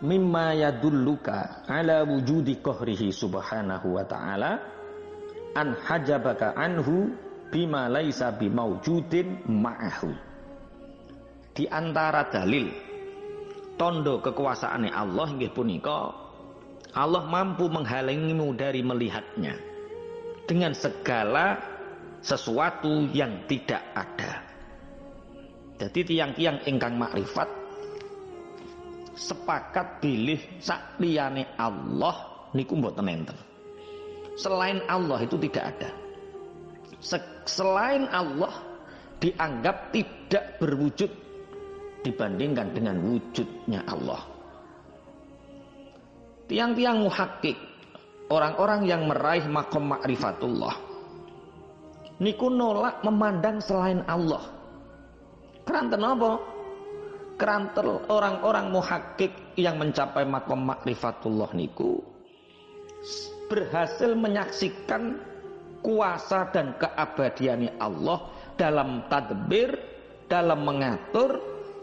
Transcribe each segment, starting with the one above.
mimma yadulluka ala wujudi qahrihi subhanahu wa ta'ala an hajabaka anhu bima laisa bimaujudin ma'ahu di antara dalil tondo kekuasaannya Allah nggih punika Allah mampu menghalangimu dari melihatnya dengan segala sesuatu yang tidak ada. Jadi tiang-tiang ingkang makrifat sepakat bilih sak Allah niku mboten enten. Selain Allah itu tidak ada. Selain Allah dianggap tidak berwujud dibandingkan dengan wujudnya Allah. Tiang-tiang muhakkik, orang-orang yang meraih makom ma'rifatullah, niku nolak memandang selain Allah. Keranten apa? Keranten orang-orang muhakkik yang mencapai makom ma'rifatullah niku berhasil menyaksikan kuasa dan keabadiannya Allah dalam tadbir, dalam mengatur,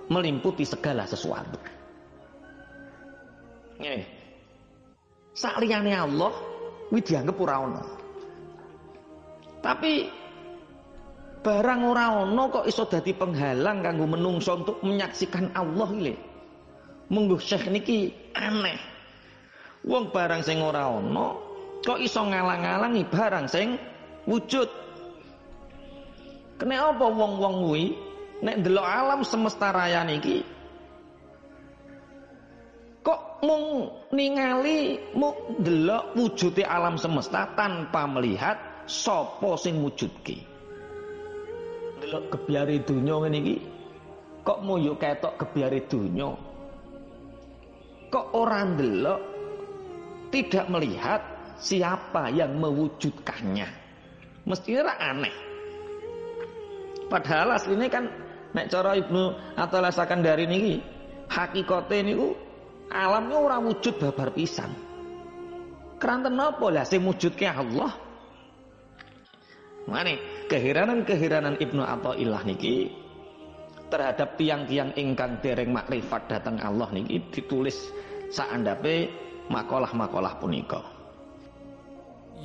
melimputi segala sesuatu. Ini. Saliyane Allah kuwi dianggap ora. Tapi barang ora ana kok iso dadi penghalang kanggo menungso untuk menyaksikan Allah iki. Mungguh Syekh niki aneh. Wong barang sing ora ana kok iso ngalang-alangi barang sing wujud. Kene apa wong-wong kuwi nek ndelok alam semesta raya niki kok mung ningali mung ndelok wujude alam semesta tanpa melihat sapa sing wujudke. Ndelok kebiare donya ngene iki kok moyo ketok kebiare donya. Kok ora ndelok tidak melihat siapa yang mewujudkannya. Mestinya aneh. Padahal aslinya kan nek cara Ibnu atau lasakan dari niki hakikate niku alamnya orang wujud babar pisan. Keranten napa lah sing wujudke Allah? Mane keheranan-keheranan Ibnu Athaillah niki terhadap tiang-tiang ingkang dereng makrifat datang Allah niki ditulis saandape makalah-makalah punika.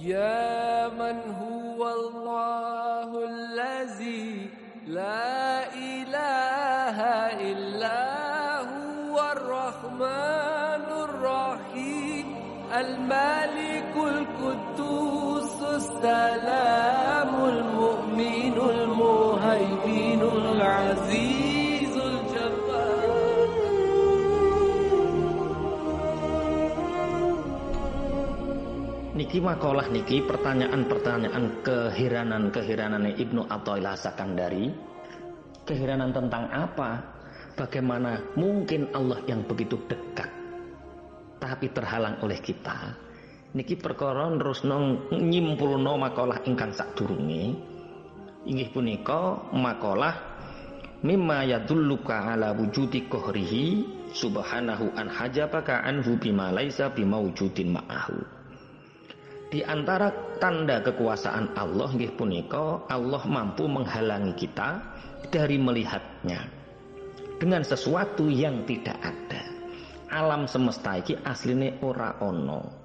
Ya man huwa Allahu allazi la ilaha illa huwa ar-rahmanur rahim al-malik السلام المؤمن المهيمن العزيز الجبار Niki makalah niki pertanyaan-pertanyaan keheranan-keheranan Ibnu Athaillah Sakandari. Keheranan tentang apa? Bagaimana mungkin Allah yang begitu dekat tapi terhalang oleh kita? Niki perkara nerusno nyimpulno makalah ingkang sadurunge. Inggih punika makalah mimma yadulluka ala wujudi qahrihi subhanahu an hajabaka anhu bima laisa bimaujudin ma'ahu. Di antara tanda kekuasaan Allah nggih punika Allah mampu menghalangi kita dari melihatnya dengan sesuatu yang tidak ada. Alam semesta iki asline ora ono.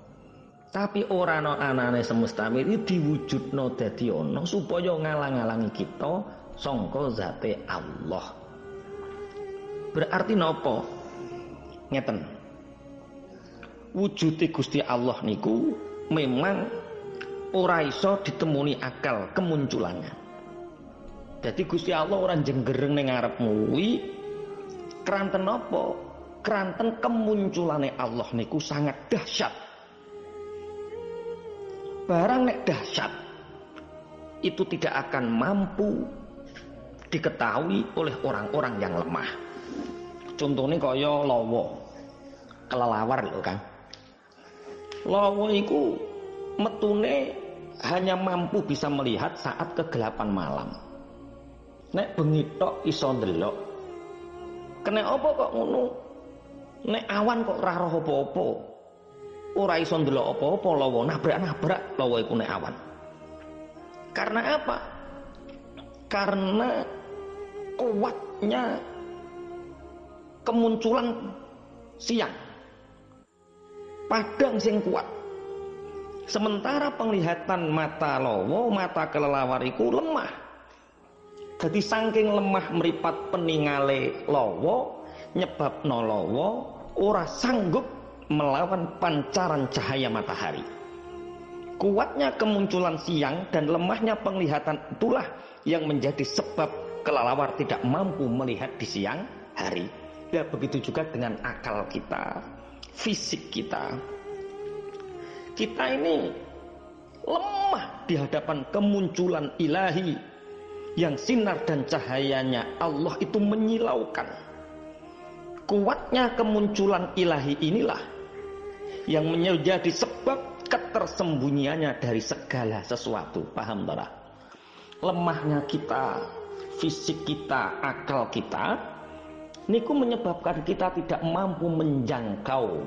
Tapi ora ana anane semesta iki diwujudno dadi ono supaya ngalang-alangi kita sangka zate Allah. Berarti nopo? Ngeten. Wujude Gusti Allah niku memang ora iso ditemuni akal kemunculannya. Jadi Gusti Allah orang jenggereng ning ngarepmu kuwi keranten apa? Keranten kemunculane Allah niku sangat dahsyat. Barang nek dahsyat itu tidak akan mampu diketahui oleh orang-orang yang lemah. Contohnya kaya lawa, kelelawar lho kan. Lawa iku metune hanya mampu bisa melihat saat kegelapan malam. Nek bengi tok. Kena apa kok ngono? Nek awan kok ora roh apa-apa. Ora iso ndelok apa-apa lawa nabrak-nabrak lawa iku nek awan. Karena apa? Karena kuatnya kemunculan siang padang sing kuat. Sementara penglihatan mata lowo, mata kelelawar iku lemah. Jadi saking lemah meripat peningale lowo, nyebab nolowo ora sanggup melawan pancaran cahaya matahari. Kuatnya kemunculan siang dan lemahnya penglihatan itulah yang menjadi sebab kelelawar tidak mampu melihat di siang hari. Ya begitu juga dengan akal kita, fisik kita, kita ini lemah di hadapan kemunculan ilahi yang sinar dan cahayanya Allah itu menyilaukan. Kuatnya kemunculan ilahi inilah yang menjadi sebab ketersembunyiannya dari segala sesuatu. Paham tak? Lemahnya kita, fisik kita, akal kita, niku menyebabkan kita tidak mampu menjangkau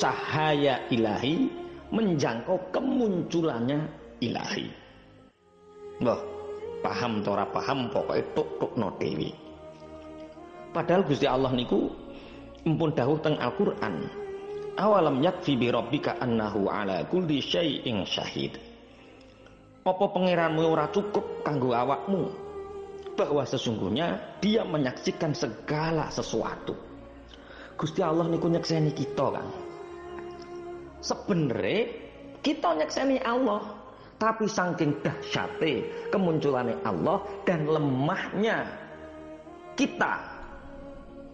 cahaya ilahi menjangkau kemunculannya ilahi. Loh, paham tora paham pokoknya tuk tuk no dewi. Padahal Gusti Allah niku empun dawuh teng Al-Qur'an. Awalam yakfi bi rabbika annahu ala kulli syai'in syahid. Apa pangeranmu ora cukup kanggo awakmu bahwa sesungguhnya dia menyaksikan segala sesuatu. Gusti Allah niku nyekseni kita, Kang sebenarnya kita nyekseni Allah tapi saking dahsyate kemunculannya Allah dan lemahnya kita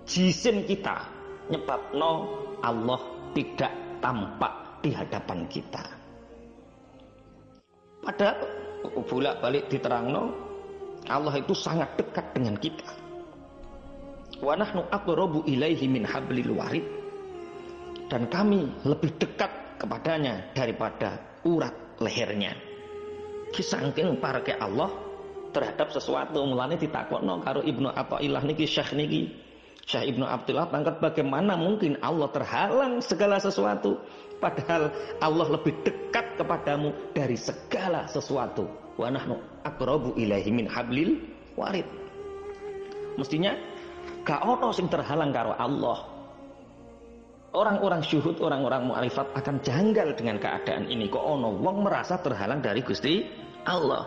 jisim kita nyebab no Allah tidak tampak di hadapan kita. Padahal bolak balik diterangno Allah itu sangat dekat dengan kita. Wa nahnu aqrabu ilaihi dan kami lebih dekat kepadanya daripada urat lehernya. Kisangking ke Allah terhadap sesuatu mulane ditakokno karo Ibnu Athaillah niki Syekh niki Syekh Ibnu Abdullah tangkat bagaimana mungkin Allah terhalang segala sesuatu padahal Allah lebih dekat kepadamu dari segala sesuatu wa nahnu aqrabu ilaihi min hablil warid mestinya gak ono sing terhalang karo Allah orang-orang syuhud, orang-orang mu'alifat akan janggal dengan keadaan ini. Kok ono wong merasa terhalang dari Gusti Allah.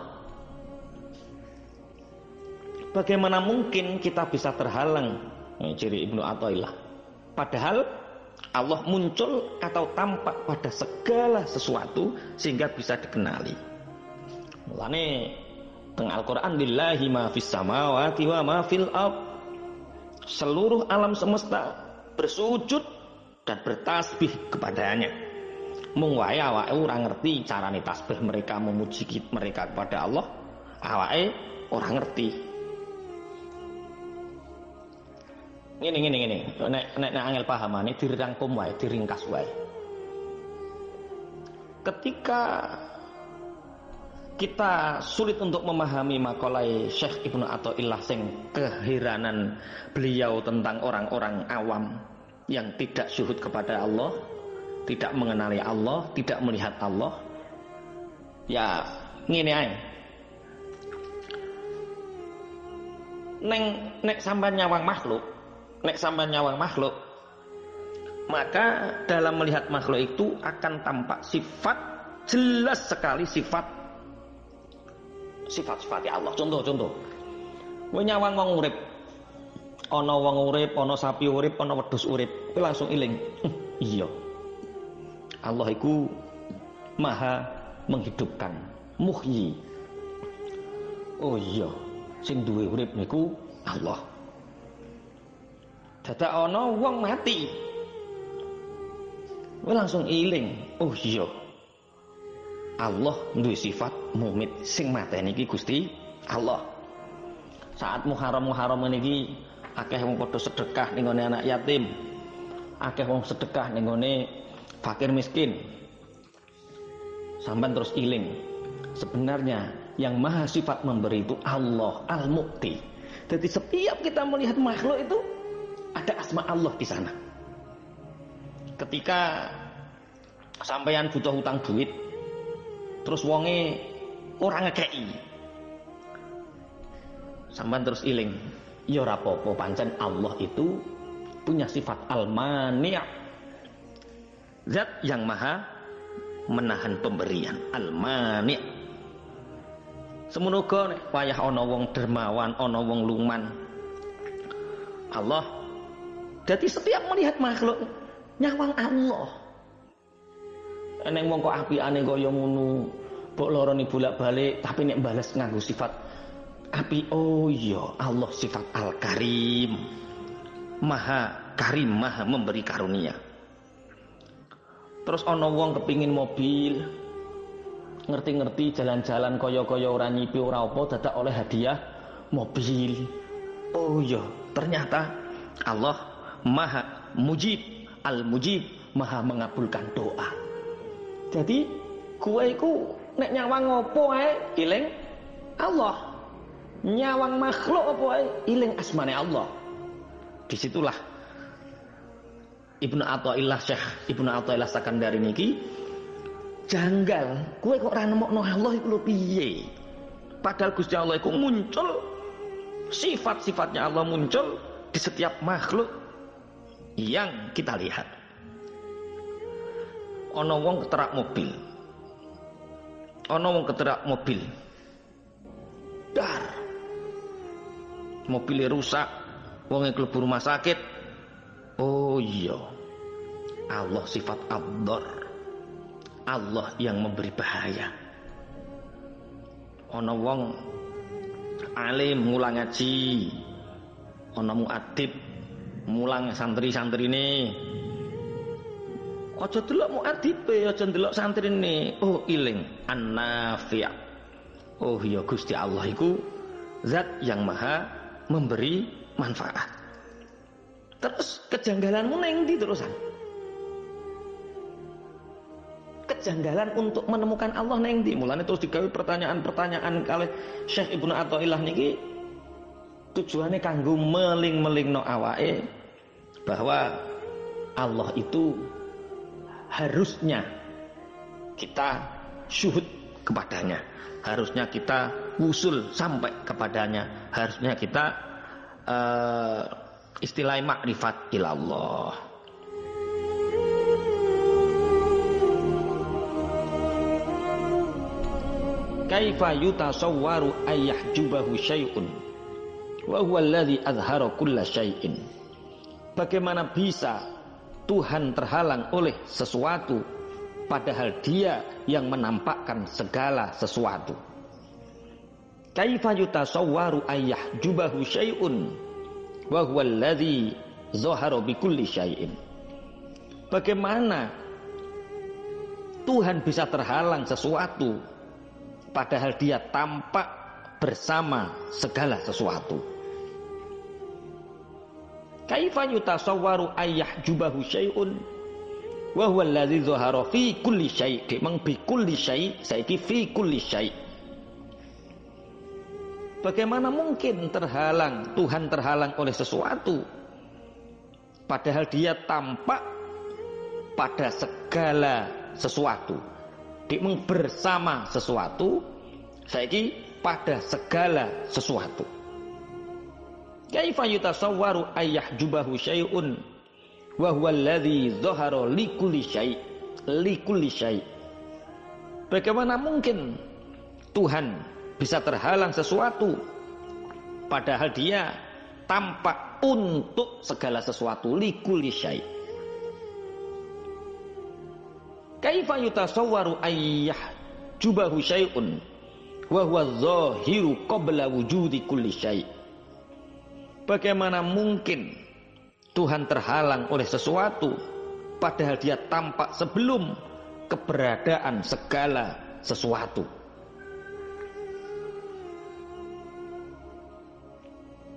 Bagaimana mungkin kita bisa terhalang? Ini ciri Ibnu Athaillah. Padahal Allah muncul atau tampak pada segala sesuatu sehingga bisa dikenali. Mulane teng Al-Qur'an billahi ma fis samawati wa ma fil Seluruh alam semesta bersujud dan bertasbih kepadanya. Mung wae awake ora ngerti carane tasbih mereka memuji mereka kepada Allah. Awake ora ngerti. Ngene ngene ngene. Nek nek nek angel pahamane dirangkum wae, diringkas wae. Ketika kita sulit untuk memahami makolai Syekh Ibnu Athaillah sing keheranan beliau tentang orang-orang awam yang tidak syuhud kepada Allah, tidak mengenali Allah, tidak melihat Allah, ya ngene ae. Neng nek sampai nyawang makhluk, nek sampai nyawang makhluk, maka dalam melihat makhluk itu akan tampak sifat jelas sekali sifat sifat-sifatnya Allah. Contoh-contoh. Kowe nyawang wong urip, ana wong urip, ana sapi urip, ana wedhus urip, kowe langsung iling. iya. Allah iku maha menghidupkan, muhyi. Oh iya, sing duwe urip niku Allah. Dadak ana wong mati. Kowe langsung iling. Oh iya. Allah duwe sifat mumit sing mateni iki Gusti Allah. Saat Muharram Muharram niki akeh wong padha sedekah ning anak yatim akeh wong sedekah ning fakir miskin sampai terus iling sebenarnya yang maha sifat memberi itu Allah al-mukti jadi setiap kita melihat makhluk itu ada asma Allah di sana ketika sampeyan butuh hutang duit terus wonge orang ngekei sampai terus iling ya rapopo pancen Allah itu punya sifat al-mani' Zat yang maha menahan pemberian. Al-mani' wayah ana wong dermawan, ana wong luman. Allah jadi setiap melihat makhluk nyawang Allah. Eneng wong kok apikane kaya ngono, mbok lorone bolak-balik tapi nek balas nganggo sifat api oh iya Allah sifat Al-Karim. Maha Karim, Maha memberi karunia. Terus ana wong kepingin mobil, ngerti-ngerti jalan-jalan koyo-koyo ora nyipi ora apa dadak oleh hadiah mobil. Oh iya, ternyata Allah Maha Mujib, Al-Mujib, Maha mengabulkan doa. Jadi kue iku nek nyawang ngopo ae iling Allah. Nyawang makhluk apa ae iling asmane Allah. Di situlah Ibnu Athaillah Syekh Ibnu Athaillah Sakandari niki janggal kue kok ora nemokno Allah iku piye padahal Gusti Allah iku muncul sifat-sifatnya Allah muncul di setiap makhluk yang kita lihat. Ana wong keterak mobil. Ana wong keterak mobil. Dar. Mobilnya rusak. Wonge klebu rumah sakit. Oh iya. Allah sifat abdor. Allah yang memberi bahaya. Ana wong alim mulang ngaji, ana muadib mulang santri-santrine. Aja delok muadibe, aja delok santrine. Oh, iling an-nafi'. Oh ya Gusti Allah iku zat yang maha memberi manfaat. Terus kejanggalanmu neng di terusan kejanggalan untuk menemukan Allah neng di mulane terus digawe pertanyaan-pertanyaan kali Syekh Ibnu Athaillah niki tujuannya kanggo meling-meling no awake bahwa Allah itu harusnya kita syuhud kepadanya harusnya kita usul sampai kepadanya harusnya kita uh, istilah makrifat ilallah. Kaifa yutasawwaru ayyahjubahu syai'un wa azhara bagaimana bisa Tuhan terhalang oleh sesuatu padahal dia yang menampakkan segala sesuatu? Kaifa yutasawwaru ayyahjubahu syai'un? Wa zahara bagaimana Tuhan bisa terhalang sesuatu padahal dia tampak bersama segala sesuatu. Kaifa yutasawwaru ayah jubahu syai'un? Wa huwa alladhi dhahara fi kulli syai' memang bi kulli syai' saiki fi kulli syai' Bagaimana mungkin terhalang Tuhan terhalang oleh sesuatu? Padahal dia tampak pada segala sesuatu. Dik bersama sesuatu saiki pada segala sesuatu kaifa yutasawwaru ayah jubahu syai'un? Wa huwa alladhi dhahara likulli syai' likulli syai' bagaimana mungkin Tuhan bisa terhalang sesuatu padahal dia tampak untuk segala sesuatu likulli syai' Kaifa yutasawwaru ayyah jubahu syai'un? Wa huwa zahiru qabla wujudi kulli syai'. Bagaimana mungkin Tuhan terhalang oleh sesuatu padahal dia tampak sebelum keberadaan segala sesuatu.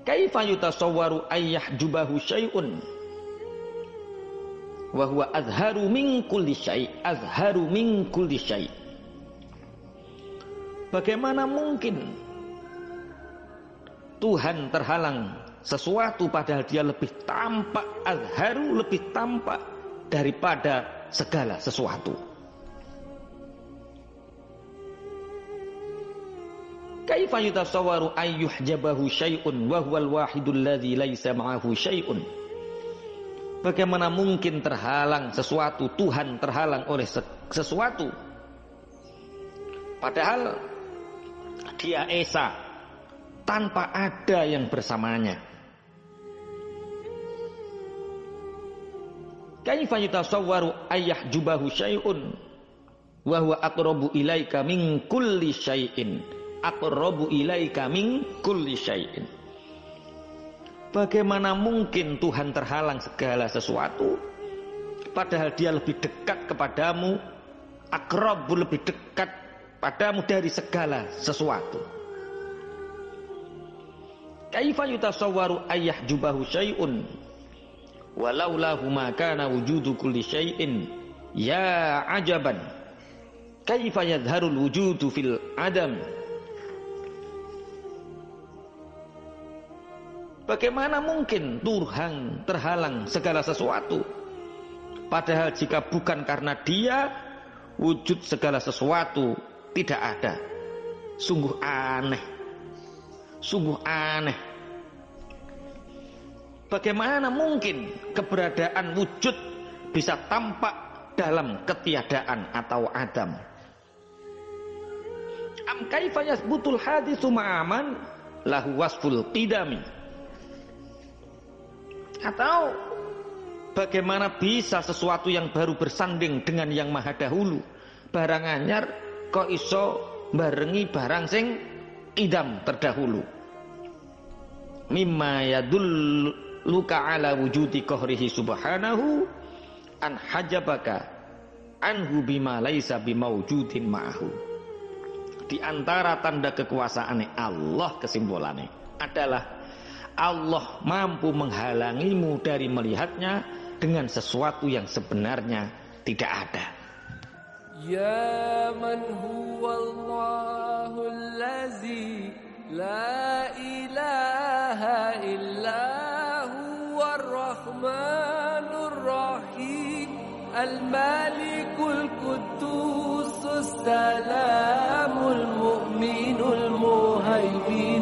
Kaifa yutasawwaru ayyah jubahu syai'un wa azharu min kulli azharu min kulli Bagaimana mungkin Tuhan terhalang sesuatu padahal dia lebih tampak azharu lebih tampak daripada segala sesuatu. Bagaimana mungkin terhalang sesuatu, Tuhan terhalang oleh sesuatu. Padahal dia Esa tanpa ada yang bersamanya. Kaifa yutasawwaru ayah jubahu syai'un wa huwa aqrabu ilaika min kulli syai'in. Aqrabu ilaika min kulli syai'in. Bagaimana mungkin Tuhan terhalang segala sesuatu padahal dia lebih dekat kepadamu, akrabu lebih dekat padamu dari segala sesuatu. Kaifa yutasawwaru ayah jubahu syai'un walau lahu ma kana wujudu ya ajaban kaifa yadharul wujudu fil adam Bagaimana mungkin Tuhan terhalang segala sesuatu? Padahal jika bukan karena dia, wujud segala sesuatu tidak ada. Sungguh aneh. Sungguh aneh. Bagaimana mungkin keberadaan wujud bisa tampak dalam ketiadaan atau adam? Am kaifa yasbutul hadithu ma'aman lahu wasful qidami atau bagaimana bisa sesuatu yang baru bersanding dengan yang maha dahulu? Barang anyar kok iso barengi barang sing idam terdahulu. Mimma luka ala wujudi kohrihi subhanahu an hajabaka anhu bima laisa bimaujudin ma'ahu. Di antara tanda kekuasaan Allah kesimpulannya adalah Allah mampu menghalangimu dari melihatnya dengan sesuatu yang sebenarnya tidak ada. Ya man huwallahu allazi la ilaha illa الرحمن الرحيم الملك القدوس السلام المؤمن المهيمن.